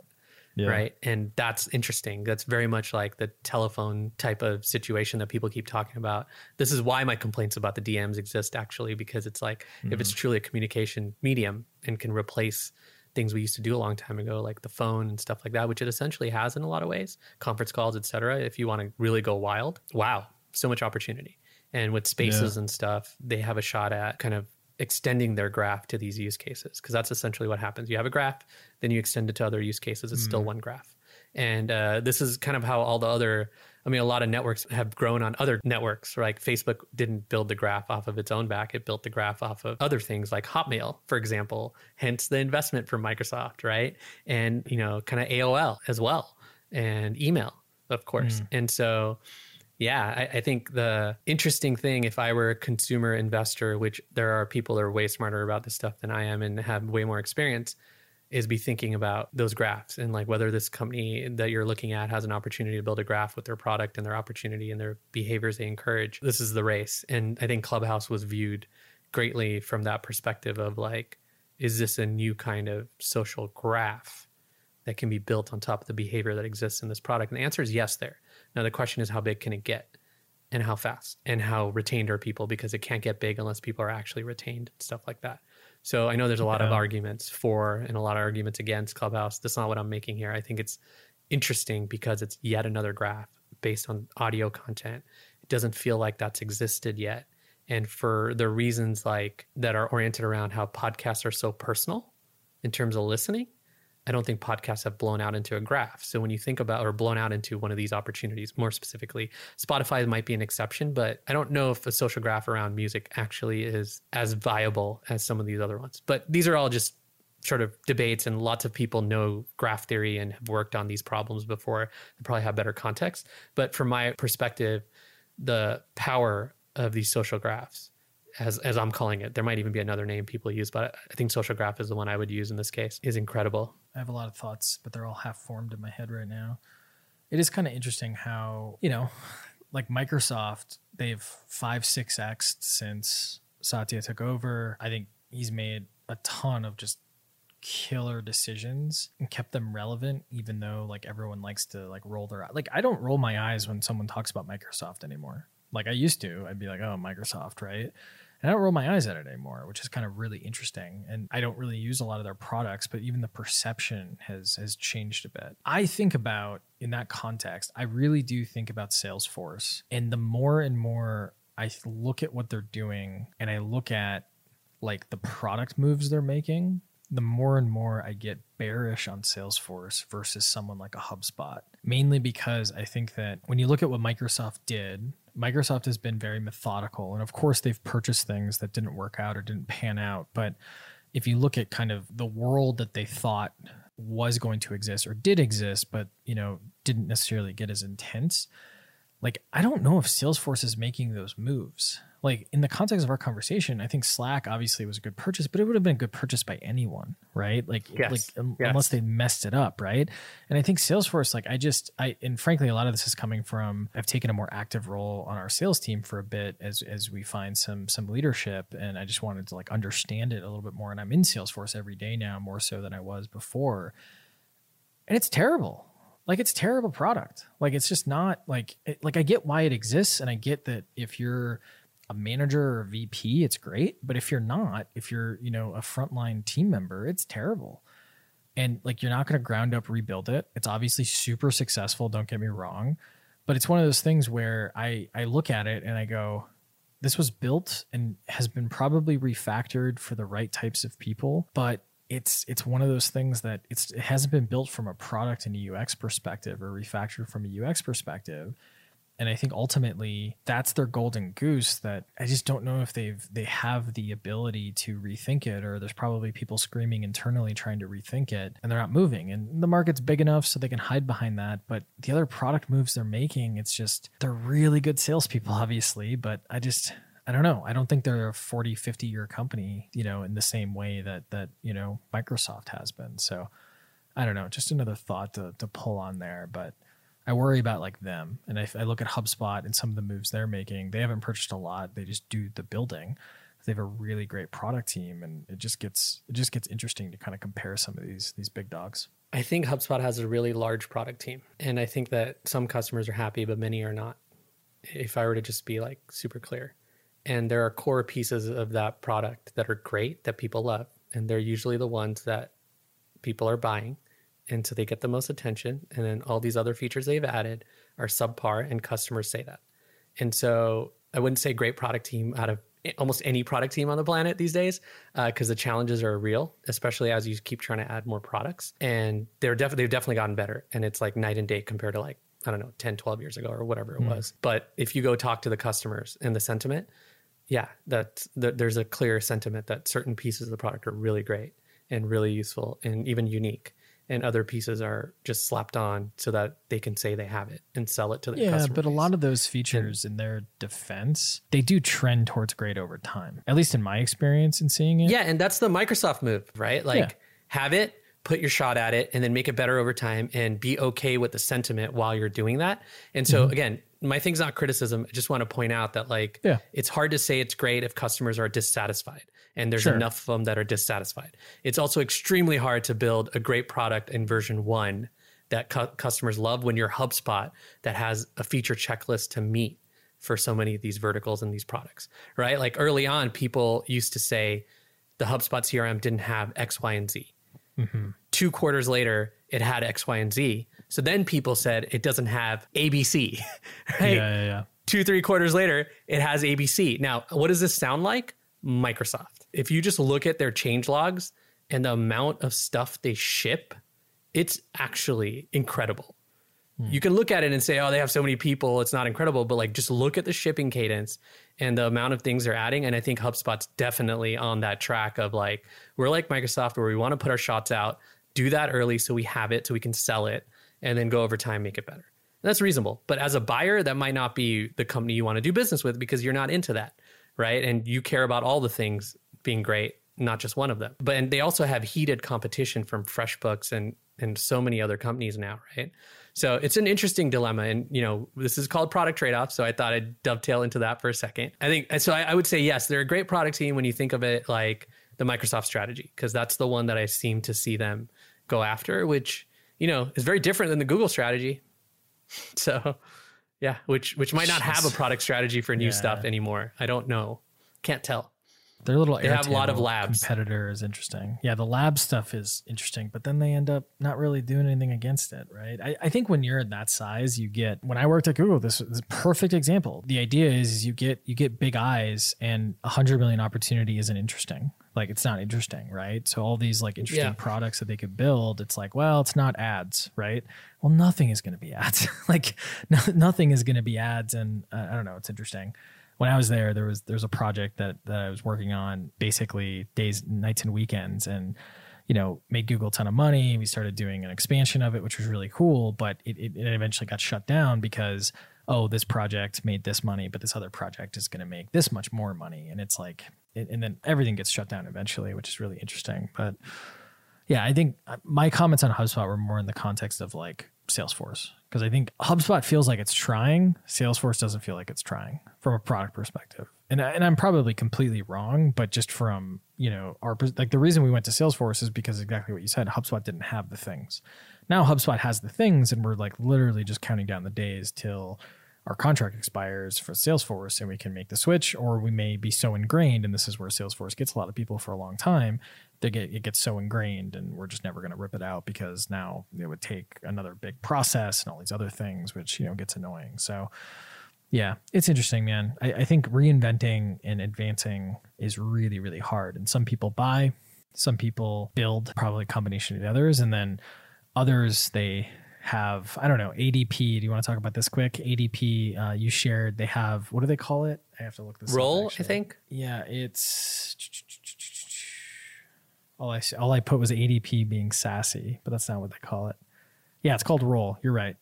Yeah. Right. And that's interesting. That's very much like the telephone type of situation that people keep talking about. This is why my complaints about the DMs exist, actually, because it's like mm-hmm. if it's mm-hmm. truly a communication medium and can replace things we used to do a long time ago, like the phone and stuff like that, which it essentially has in a lot of ways, conference calls, etc. If you want to really go wild, wow, so much opportunity. And with spaces yeah. and stuff, they have a shot at kind of extending their graph to these use cases because that's essentially what happens. You have a graph, then you extend it to other use cases. It's mm. still one graph. And uh, this is kind of how all the other, I mean, a lot of networks have grown on other networks. Like Facebook didn't build the graph off of its own back, it built the graph off of other things like Hotmail, for example, hence the investment from Microsoft, right? And, you know, kind of AOL as well, and email, of course. Mm. And so, yeah, I, I, think the interesting thing, if I were a consumer investor, which there are people that are way smarter about this stuff than I am and have way more experience, is be thinking about those graphs and like whether this company that you're looking at has an opportunity to build a graph with their product and their opportunity and their behaviors they encourage. This is the race. And I think Clubhouse was viewed greatly from that perspective of like, is this a new kind of social graph that can be built on top of the behavior that exists in this product? And the answer is yes, there. Now the question is how big can it get? And how fast and how retained are people because it can't get big unless people are actually retained and stuff like that. So I know there's a lot yeah. of arguments for and a lot of arguments against Clubhouse. That's not what I'm making here. I think it's interesting because it's yet another graph based on audio content. It doesn't feel like that's existed yet. And for the reasons like that are oriented around how podcasts are so personal in terms of listening, I don't think podcasts have blown out into a graph. So when you think about or blown out into one of these opportunities, more specifically, Spotify might be an exception, but I don't know if a social graph around music actually is as viable as some of these other ones. But these are all just sort of debates and lots of people know graph theory and have worked on these problems before they probably have better context but from my perspective the power of these social graphs as as I'm calling it. There might even be another name people use, but I think social graph is the one I would use in this case. is incredible. I have a lot of thoughts, but they're all half formed in my head right now. It is kind of interesting how you know, like Microsoft, they've five six x since Satya took over. I think he's made a ton of just killer decisions and kept them relevant even though like everyone likes to like roll their like I don't roll my eyes when someone talks about Microsoft anymore. Like I used to. I'd be like, "Oh, Microsoft, right?" And I don't roll my eyes at it anymore, which is kind of really interesting. And I don't really use a lot of their products, but even the perception has has changed a bit. I think about in that context, I really do think about Salesforce. And the more and more I look at what they're doing and I look at like the product moves they're making, the more and more I get bearish on Salesforce versus someone like a HubSpot. Mainly because I think that when you look at what Microsoft did Microsoft has been very methodical. And of course, they've purchased things that didn't work out or didn't pan out. But if you look at kind of the world that they thought was going to exist or did exist, but you know didn't necessarily get as intense. Like I don't know if Salesforce is making those moves like in the context of our conversation, I think Slack obviously was a good purchase, but it would have been a good purchase by anyone, right? Like, yes. like um, yes. unless they messed it up, right? And I think Salesforce, like, I just, I, and frankly, a lot of this is coming from I've taken a more active role on our sales team for a bit as as we find some some leadership, and I just wanted to like understand it a little bit more. And I'm in Salesforce every day now, more so than I was before, and it's terrible like it's terrible product like it's just not like it, like i get why it exists and i get that if you're a manager or a VP, it's great. But if you're not, if you're, you know, a frontline team member, it's terrible. And like you're not going to ground up rebuild it. It's obviously super successful, don't get me wrong. But it's one of those things where I I look at it and I go, this was built and has been probably refactored for the right types of people, but it's it's one of those things that it's it hasn't been built from a product and a UX perspective or refactored from a UX perspective and I think ultimately that's their golden goose that I just don't know if they've they have the ability to rethink it or there's probably people screaming internally trying to rethink it and they're not moving. And the market's big enough so they can hide behind that. But the other product moves they're making it's just they're really good salespeople obviously. But I just I don't know. I don't think they're a 40, 50 year company, you know, in the same way that that, you know, Microsoft has been. So I don't know, just another thought to to pull on there, but I worry about like them. And if I look at HubSpot and some of the moves they're making, they haven't purchased a lot. They just do the building. They have a really great product team, and it just gets it just gets interesting to kind of compare some of these these big dogs. I think HubSpot has a really large product team, and I think that some customers are happy, but many are not. If I were to just be like super clear, and there are core pieces of that product that are great that people love, and they're usually the ones that people are buying and so they get the most attention and then all these other features they've added are subpar and customers say that. And so i wouldn't say great product team out of almost any product team on the planet these days because uh, the challenges are real especially as you keep trying to add more products. And they're definitely they've definitely gotten better and it's like night and day compared to like i don't know 10 12 years ago or whatever it mm. was. But if you go talk to the customers and the sentiment yeah that, that there's a clear sentiment that certain pieces of the product are really great and really useful and even unique and other pieces are just slapped on so that they can say they have it and sell it to the yeah but a lot of those features and, in their defense they do trend towards great over time at least in my experience in seeing it yeah and that's the microsoft move right like yeah. have it put your shot at it and then make it better over time and be okay with the sentiment while you're doing that and so mm-hmm. again my thing's not criticism i just want to point out that like yeah. it's hard to say it's great if customers are dissatisfied and there's sure. enough of them that are dissatisfied. It's also extremely hard to build a great product in version one that cu- customers love when you're HubSpot that has a feature checklist to meet for so many of these verticals and these products, right? Like early on, people used to say the HubSpot CRM didn't have X, Y, and Z. Mm-hmm. Two quarters later, it had X, Y, and Z. So then people said it doesn't have ABC, right? Yeah, yeah, yeah. Two, three quarters later, it has ABC. Now, what does this sound like? Microsoft if you just look at their change logs and the amount of stuff they ship, it's actually incredible. Mm. You can look at it and say, oh, they have so many people, it's not incredible. But like, just look at the shipping cadence and the amount of things they're adding. And I think HubSpot's definitely on that track of like, we're like Microsoft where we want to put our shots out, do that early so we have it, so we can sell it, and then go over time, make it better. And that's reasonable. But as a buyer, that might not be the company you want to do business with because you're not into that. Right. And you care about all the things being great, not just one of them. But and they also have heated competition from FreshBooks and and so many other companies now, right? So it's an interesting dilemma, and you know this is called product trade off. So I thought I'd dovetail into that for a second. I think so. I, I would say yes, they're a great product team when you think of it like the Microsoft strategy, because that's the one that I seem to see them go after, which you know is very different than the Google strategy. So yeah, which which might not have a product strategy for new yeah. stuff anymore. I don't know, can't tell. Their little they have a lot of labs. Competitor is interesting. Yeah, the lab stuff is interesting, but then they end up not really doing anything against it, right? I, I think when you're at that size, you get. When I worked at Google, this is a perfect example. The idea is you get you get big eyes, and a hundred million opportunity isn't interesting. Like it's not interesting, right? So all these like interesting yeah. products that they could build, it's like, well, it's not ads, right? Well, nothing is going to be ads. like no, nothing is going to be ads, and uh, I don't know. It's interesting when I was there, there was there's a project that that I was working on, basically days, nights, and weekends, and you know made Google a ton of money. We started doing an expansion of it, which was really cool, but it, it, it eventually got shut down because oh, this project made this money, but this other project is going to make this much more money, and it's like, and then everything gets shut down eventually, which is really interesting, but yeah, I think uh, my comments on HubSpot were more in the context of like Salesforce because I think HubSpot feels like it's trying. Salesforce doesn't feel like it's trying from a product perspective. And, and I'm probably completely wrong, but just from, you know, our, like the reason we went to Salesforce is because exactly what you said, HubSpot didn't have the things. Now HubSpot has the things and we're like literally just counting down the days till our contract expires for Salesforce and we can make the switch, or we may be so ingrained, and this is where Salesforce gets a lot of people for a long time, they get it gets so ingrained and we're just never going to rip it out because now it would take another big process and all these other things, which you know gets annoying. So yeah, it's interesting, man. I, I think reinventing and advancing is really, really hard. And some people buy, some people build, probably a combination of the others, and then others they have I don't know ADP. Do you want to talk about this quick? ADP uh, you shared. They have what do they call it? I have to look this. Roll, up, I think. Yeah, it's all I all I put was ADP being sassy, but that's not what they call it. Yeah, it's called roll. You're right.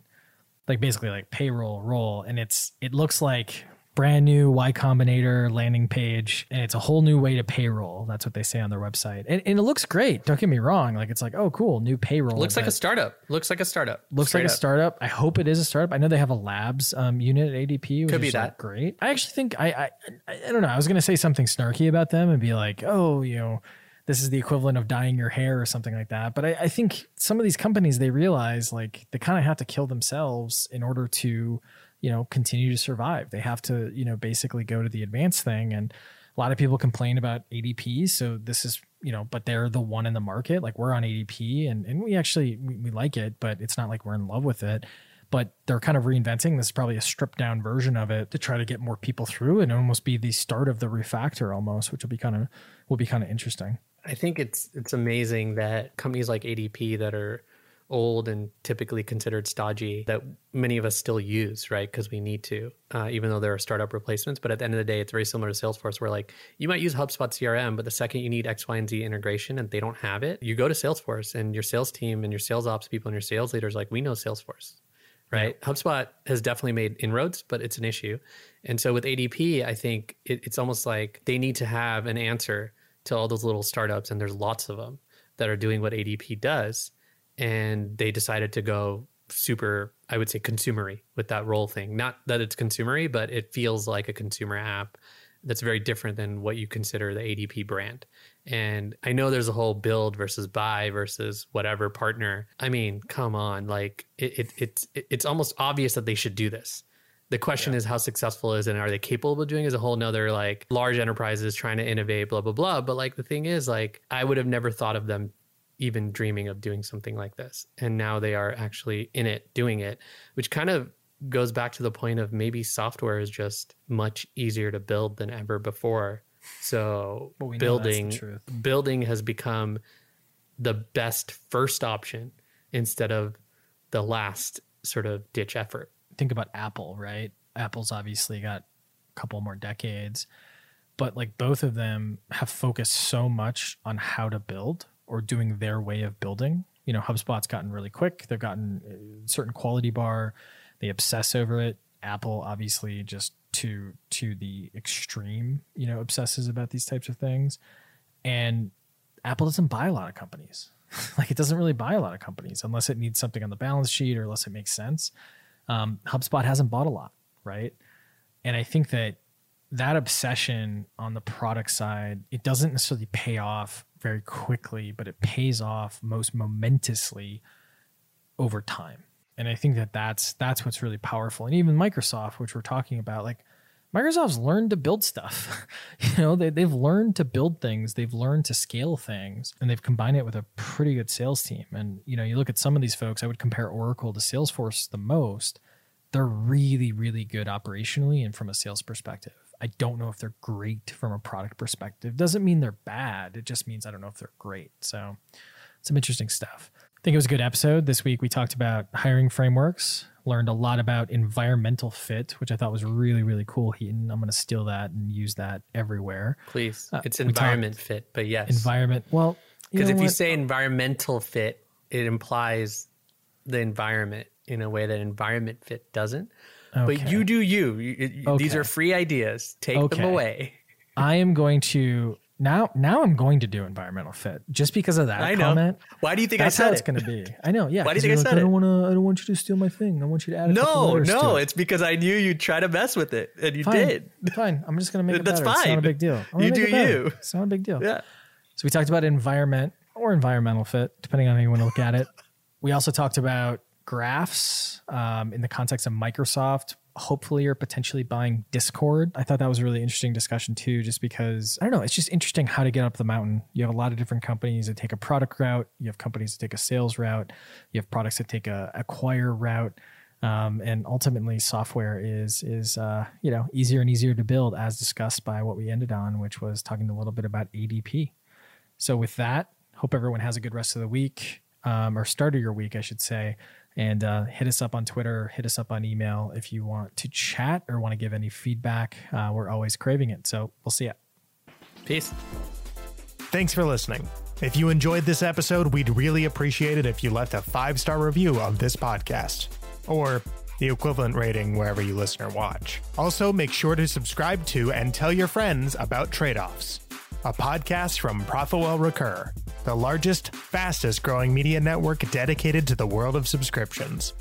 Like basically like payroll roll, and it's it looks like brand new Y Combinator landing page, and it's a whole new way to payroll. That's what they say on their website, and, and it looks great. Don't get me wrong; like it's like oh cool, new payroll. Looks like a startup. Looks like a startup. Looks like a startup. I hope it is a startup. I know they have a labs um, unit at ADP. Which Could be is, that. like, great. I actually think I, I I I don't know. I was gonna say something snarky about them and be like, oh, you know this is the equivalent of dyeing your hair or something like that. But I, I think some of these companies they realize like they kind of have to kill themselves in order to, you know, continue to survive. They have to, you know, basically go to the advanced thing. And a lot of people complain about ADP. So this is, you know, but they're the one in the market. Like we're on ADP and, and we actually we, we like it, but it's not like we're in love with it but they're kind of reinventing this is probably a stripped down version of it to try to get more people through and almost be the start of the refactor almost which will be kind of will be kind of interesting I think it's it's amazing that companies like ADP that are old and typically considered stodgy that many of us still use, right? Because we need to, uh, even though there are startup replacements. But at the end of the day, it's very similar to Salesforce, where like you might use HubSpot CRM, but the second you need X, Y, and Z integration and they don't have it, you go to Salesforce and your sales team and your sales ops people and your sales leaders like we know Salesforce. Right. Yeah. HubSpot has definitely made inroads, but it's an issue. And so with ADP, I think it, it's almost like they need to have an answer to all those little startups, and there's lots of them that are doing what ADP does. And they decided to go super, I would say, consumery with that Roll thing. Not that it's consumery, but it feels like a consumer app that's very different than what you consider the ADP brand. And I know there's a whole build versus buy versus whatever partner. I mean, come on, like it, it it's it's almost obvious that they should do this. The question yeah. is how successful is it and are they capable of doing it? is a whole nother like large enterprises trying to innovate, blah, blah, blah. But like the thing is, like, I would have never thought of them even dreaming of doing something like this. And now they are actually in it doing it, which kind of goes back to the point of maybe software is just much easier to build than ever before. So building building has become the best first option instead of the last sort of ditch effort think about Apple, right? Apple's obviously got a couple more decades, but like both of them have focused so much on how to build or doing their way of building. You know, HubSpot's gotten really quick. They've gotten a certain quality bar. They obsess over it. Apple obviously just to to the extreme, you know, obsesses about these types of things. And Apple doesn't buy a lot of companies. like it doesn't really buy a lot of companies unless it needs something on the balance sheet or unless it makes sense um, HubSpot hasn't bought a lot, right? And I think that that obsession on the product side, it doesn't necessarily pay off very quickly, but it pays off most momentously over time. And I think that that's that's what's really powerful. And even Microsoft, which we're talking about, like Microsoft's learned to build stuff. you know, they, they've learned to build things, they've learned to scale things, and they've combined it with a pretty good sales team. And, you know, you look at some of these folks, I would compare Oracle to Salesforce the most. They're really, really good operationally and from a sales perspective. I don't know if they're great from a product perspective. Doesn't mean they're bad. It just means I don't know if they're great. So, some interesting stuff. I think it was a good episode. This week we talked about hiring frameworks Learned a lot about environmental fit, which I thought was really, really cool. Hiten, I'm going to steal that and use that everywhere. Please. Uh, it's environment fit, but yes. Environment. Well, Because if you say environmental fit, it implies the environment in a way that environment fit doesn't. But you do you. You- you- These are free ideas. Take Okay. them away. I am going to now. Now I'm going to do environmental fit just because of that I know. comment. Why do you think That's I said how it's going to be. I know. Yeah. Why do you think I like, said I don't want to. I don't want you to steal my thing. I want you to add. A No, no, it. it's because I knew you'd try to mess with it, and you fine. did. Fine. I'm just going to make it That's better. It's not a big deal. You do it you. It's not a big deal. Yeah. So we talked about environment or environmental fit, depending on how you want to look at it. We also talked about graphs um, in the context of Microsoft. Hopefully, are potentially buying Discord. I thought that was a really interesting discussion too, just because I don't know. It's just interesting how to get up the mountain. You have a lot of different companies that take a product route. You have companies that take a sales route. You have products that take a acquire route. Um, and ultimately, software is is uh, you know easier and easier to build, as discussed by what we ended on, which was talking a little bit about ADP. So with that, hope everyone has a good rest of the week, um, or start of your week, I should say. And uh, hit us up on Twitter, hit us up on email if you want to chat or want to give any feedback. Uh, we're always craving it. So we'll see you. Peace. Thanks for listening. If you enjoyed this episode, we'd really appreciate it if you left a five star review of this podcast, or the equivalent rating wherever you listen or watch. Also, make sure to subscribe to and tell your friends about Trade Offs, a podcast from Profitwell Recur, the largest, fastest growing media network dedicated to the world of subscriptions.